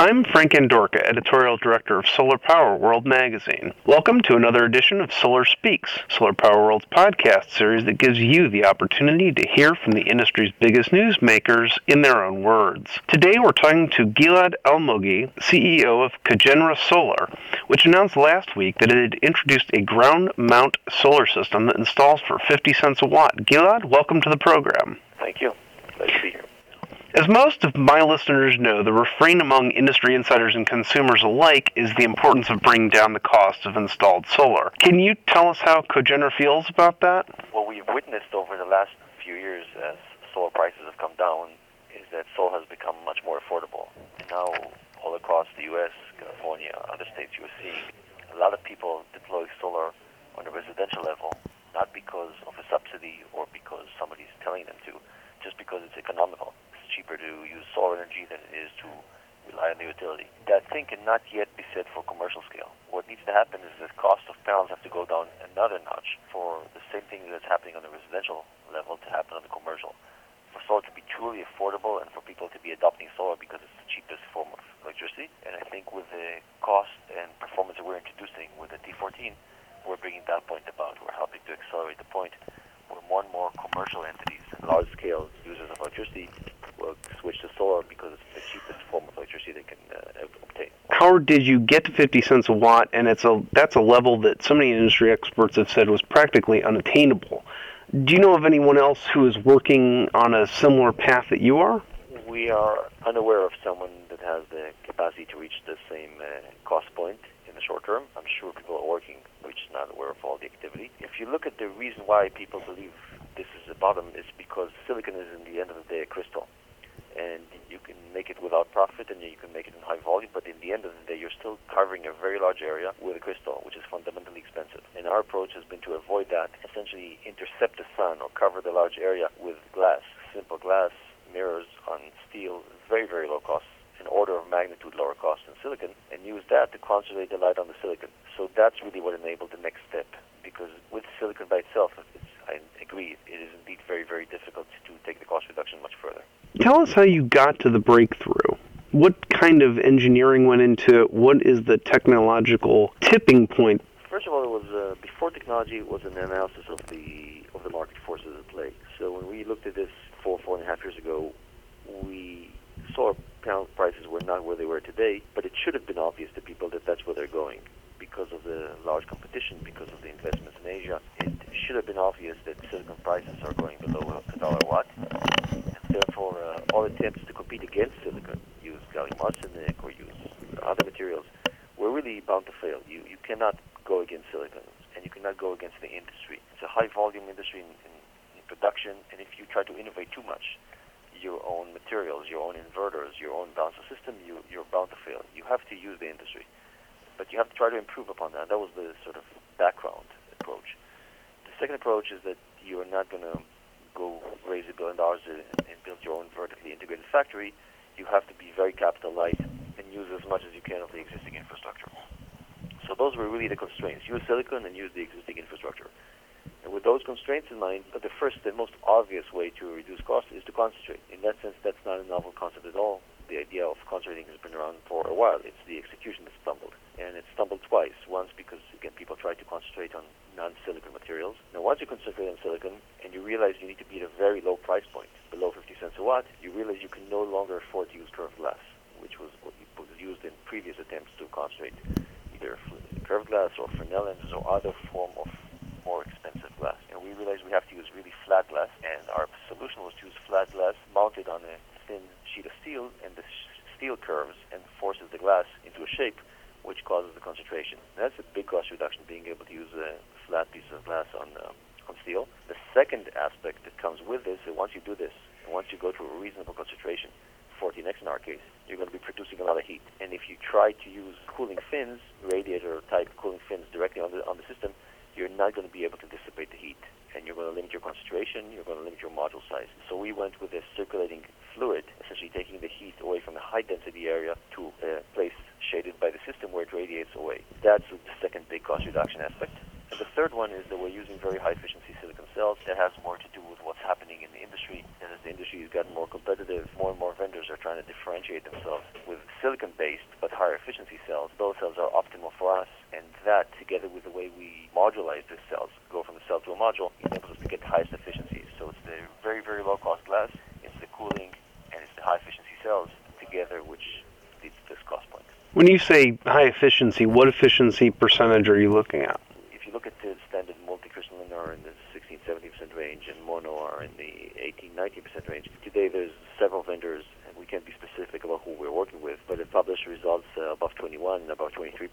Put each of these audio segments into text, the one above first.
I'm Frank Andorka, editorial director of Solar Power World magazine. Welcome to another edition of Solar Speaks, Solar Power World's podcast series that gives you the opportunity to hear from the industry's biggest newsmakers in their own words. Today we're talking to Gilad Almogi, CEO of Cogenra Solar, which announced last week that it had introduced a ground mount solar system that installs for 50 cents a watt. Gilad, welcome to the program. Thank you. Glad to be here. As most of my listeners know, the refrain among industry insiders and consumers alike is the importance of bringing down the cost of installed solar. Can you tell us how Cogenra feels about that? What we've witnessed over the last few years as solar prices have come down is that solar has become much more affordable. And now, all across the U.S., California, other states, you are seeing a lot of people deploy solar on a residential level, not because of a subsidy or because somebody's telling them to, just because it's economical cheaper to use solar energy than it is to rely on the utility. That thing cannot yet be said for commercial scale. What needs to happen is the cost of panels have to go down another notch for the same thing that's happening on the residential level to happen on the commercial. For solar to be truly affordable and for people to be adopting solar because it's the cheapest form of electricity. And I think with the cost and performance that we're introducing with the T14, we're bringing that point about. We're helping to accelerate the point where more and more commercial entities and large-scale users of electricity switch to solar because it's the cheapest form of electricity they can uh, obtain. How did you get to 50 cents a watt? And it's a that's a level that so many industry experts have said was practically unattainable. Do you know of anyone else who is working on a similar path that you are? We are unaware of someone that has the capacity to reach the same uh, cost point in the short term. I'm sure people are working, which is not aware of all the activity. If you look at the reason why people believe this is the bottom, is because silicon is in the end of the day a crystal and you can make it without profit and you can make it in high volume, but in the end of the day, you're still covering a very large area with a crystal, which is fundamentally expensive. And our approach has been to avoid that, essentially intercept the sun or cover the large area with glass, simple glass, mirrors on steel, very, very low cost, an order of magnitude lower cost than silicon, and use that to concentrate the light on the silicon. So that's really what enabled the next step, because with silicon by itself, I agree, it is indeed very, very difficult to take the cost reduction much further. Tell us how you got to the breakthrough. What kind of engineering went into it? What is the technological tipping point? First of all, it was uh, before technology. It was an analysis of the of the market forces at play. So when we looked at this four four and a half years ago, we saw panel prices were not where they were today, but it should have been obvious to people that that's where they're going because of the large competition, because of the investments in Asia. It should have been obvious that silicon prices are going below a dollar watt therefore uh, all attempts to compete against silicon, use gallium arsenide or use other materials, were really bound to fail. You, you cannot go against silicon, and you cannot go against the industry. It's a high-volume industry in, in, in production, and if you try to innovate too much, your own materials, your own inverters, your own balance of system, you, you're bound to fail. You have to use the industry, but you have to try to improve upon that. That was the sort of background approach. The second approach is that you are not going to go raise a billion dollars and, build your own vertically integrated factory, you have to be very capital light and use as much as you can of the existing infrastructure. So those were really the constraints. Use silicon and use the existing infrastructure. And with those constraints in mind, the first and most obvious way to reduce costs is to concentrate. In that sense, that's not a novel concept at all. The idea of concentrating has been around for a while. It's the execution that's. Stumbled twice. Once because, again, people tried to concentrate on non-silicon materials. Now, once you concentrate on silicon and you realize you need to be at a very low price point, below 50 cents a watt, you realize you can no longer afford to use curved glass, which was what was used in previous attempts to concentrate either curved glass or Fresnel or other form of more expensive glass. And we realized we have to use really flat glass, and our solution was to use flat glass mounted on a thin sheet of steel, and the steel curves and forces the glass into a shape which causes the concentration. That's a big cost reduction, being able to use a flat piece of glass on um, on steel. The second aspect that comes with this, is once you do this, once you go to a reasonable concentration, 14x in our case, you're going to be producing a lot of heat. And if you try to use cooling fins, radiator type cooling fins directly on the on the system, you're not going to be able to dissipate the heat and you're going to limit your concentration, you're going to limit your module size. So we went with a circulating fluid, essentially taking the heat away from the high density area to a place shaded by the system where it radiates away. That's the second big cost reduction aspect. And the third one is that we're using very high efficiency silicon cells. That has more to do with what's happening in the industry. And as the industry has gotten more competitive, more and more vendors are trying to differentiate themselves with silicon-based but higher efficiency cells, those cells are optimal for us. And that, together with the way we modularize the cells, go from the cell to a module, enables us to get the highest efficiencies. So it's the very, very low-cost glass, it's the cooling, and it's the high-efficiency cells together which leads to this cost. When you say high efficiency, what efficiency percentage are you looking at? If you look at the standard multi-crystalline are in the 16, 70% range and mono are in the 18, 19% range. Today there's several vendors and we can't be specific about who we're working with, but it published results uh, above 21 and above 23%.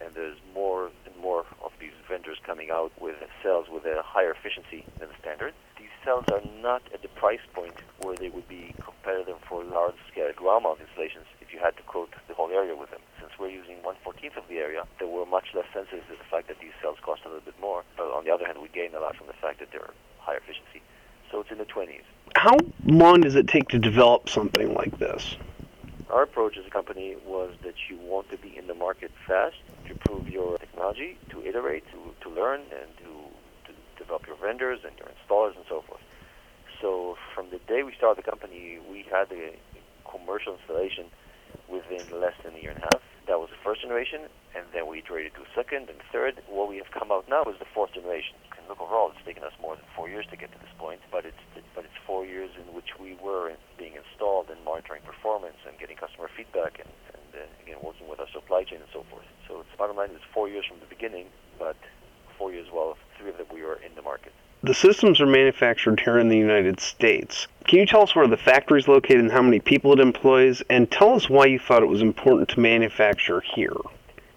And there's more and more of these vendors coming out with cells with a higher efficiency than the standard. These cells are not at the price point where they would be competitive for large-scale ground mount installations if you had to whole area with them. Since we're using 1 14th of the area, they were much less sensitive to the fact that these cells cost a little bit more. But on the other hand, we gain a lot from the fact that they're higher efficiency. So it's in the 20s. How long does it take to develop something like this? Our approach as a company was that you want to be in the market fast, to prove your technology, to iterate, to, to learn, and to, to develop your vendors and your installers and so forth. So from the day we started the company, we had a commercial installation within less than a year and a half. That was the first generation, and then we iterated to second and third. What we have come out now is the fourth generation. And look overall, it's taken us more than four years to get to this point, but it's but it's four years in which we were being installed and monitoring performance and getting customer feedback and, and uh, again working with our supply chain and so forth. So it's bottom line is four years from the beginning, but four years well, three of them we were in the market. The systems are manufactured here in the United States. Can you tell us where the factory is located and how many people it employs? And tell us why you thought it was important to manufacture here.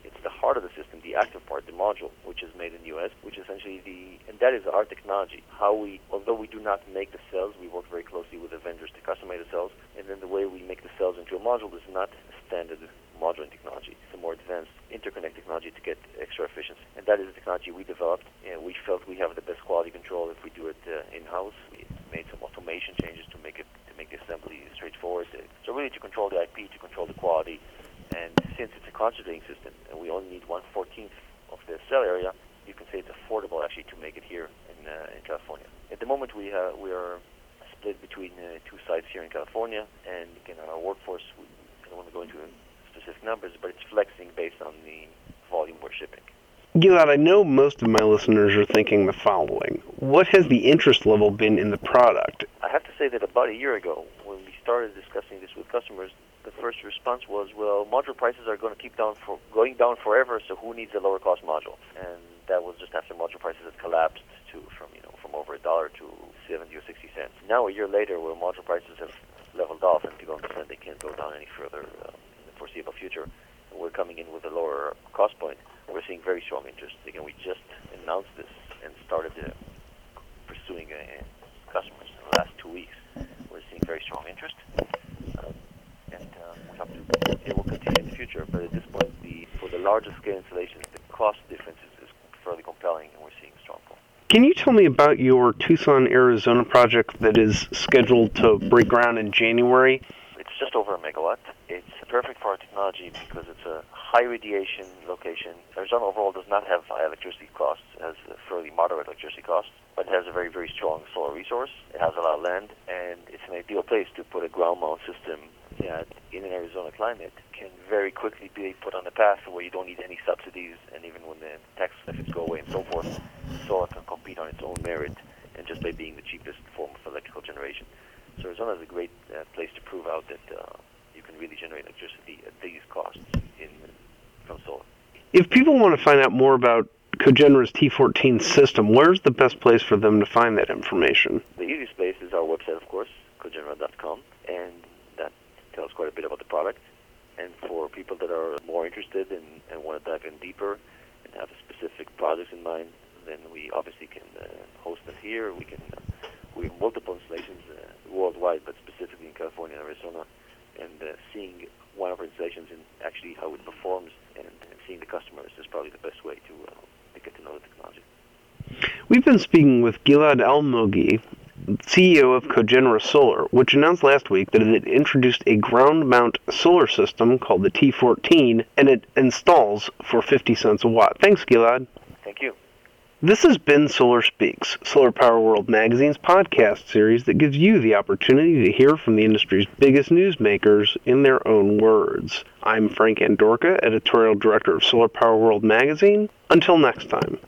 It's the heart of the system, the active part, the module, which is made in the U.S., which essentially the, and that is our technology. How we, although we do not make the cells, we work very closely with the vendors to customize the cells, and then the way we make the cells into a module is not standard modular technology. It's a more advanced interconnect technology to get extra efficiency. And that is the technology we developed, and we felt we have the best quality control if we do it uh, in-house. We made some automation changes to make it to make the assembly straightforward. So really to control the IP, to control the quality, and since it's a concentrating system, and we only need one fourteenth of the cell area, you can say it's affordable actually to make it here in, uh, in California. At the moment, we uh, we are split between uh, two sites here in California, and again, our workforce. We, don't want to go into specific numbers, but it's flexing based on the volume we're shipping. Gilad, I know most of my listeners are thinking the following. What has the interest level been in the product? I have to say that about a year ago, when we started discussing this with customers, the first response was, well, module prices are going to keep down for, going down forever, so who needs a lower cost module? And that was just after module prices had collapsed to from you know from over a dollar to 70 or 60 cents. Now a year later, where module prices have leveled off and people understand they can't go down any further uh, foreseeable future, we're coming in with a lower cost point. We're seeing very strong interest. Again, we just announced this and started uh, pursuing uh, customers in the last two weeks. We're seeing very strong interest, uh, and uh, we hope to, it will continue in the future. But at this point, the, for the larger scale installations, the cost difference is, is fairly compelling, and we're seeing strong pull. Can you tell me about your Tucson, Arizona project that is scheduled to break ground in January? It's just over a megawatt. It's perfect because it's a high radiation location. Arizona overall does not have high electricity costs. It has fairly moderate electricity costs, but it has a very, very strong solar resource. It has a lot of land, and it's an ideal place to put a ground mount system that, in an Arizona climate, can very quickly be put on the path where you don't need any subsidies, and even when the tax benefits go away and so forth, solar can compete on its own merit and just by being the cheapest form of electrical generation. So Arizona is a great uh, place to prove out that uh, really generate electricity at these costs in, from solar. If people want to find out more about Cogenra's T14 system, where's the best place for them to find that information? The easiest place is our website, of course, cogenra.com, and that tells quite a bit about the product. And for people that are more interested and, and want to dive in deeper and have a specific projects in mind, then we obviously can uh, host them here. We can uh, we have multiple installations uh, worldwide, but specifically in California and Arizona and uh, seeing one of our installations and actually how it performs and, and seeing the customers is probably the best way to, uh, to get to know the technology. We've been speaking with Gilad Almogi, CEO of Cogenra Solar, which announced last week that it had introduced a ground mount solar system called the T14 and it installs for 50 cents a watt. Thanks, Gilad. Thank you. This has been Solar Speaks, Solar Power World Magazine's podcast series that gives you the opportunity to hear from the industry's biggest newsmakers in their own words. I'm Frank Andorka, editorial director of Solar Power World Magazine. Until next time.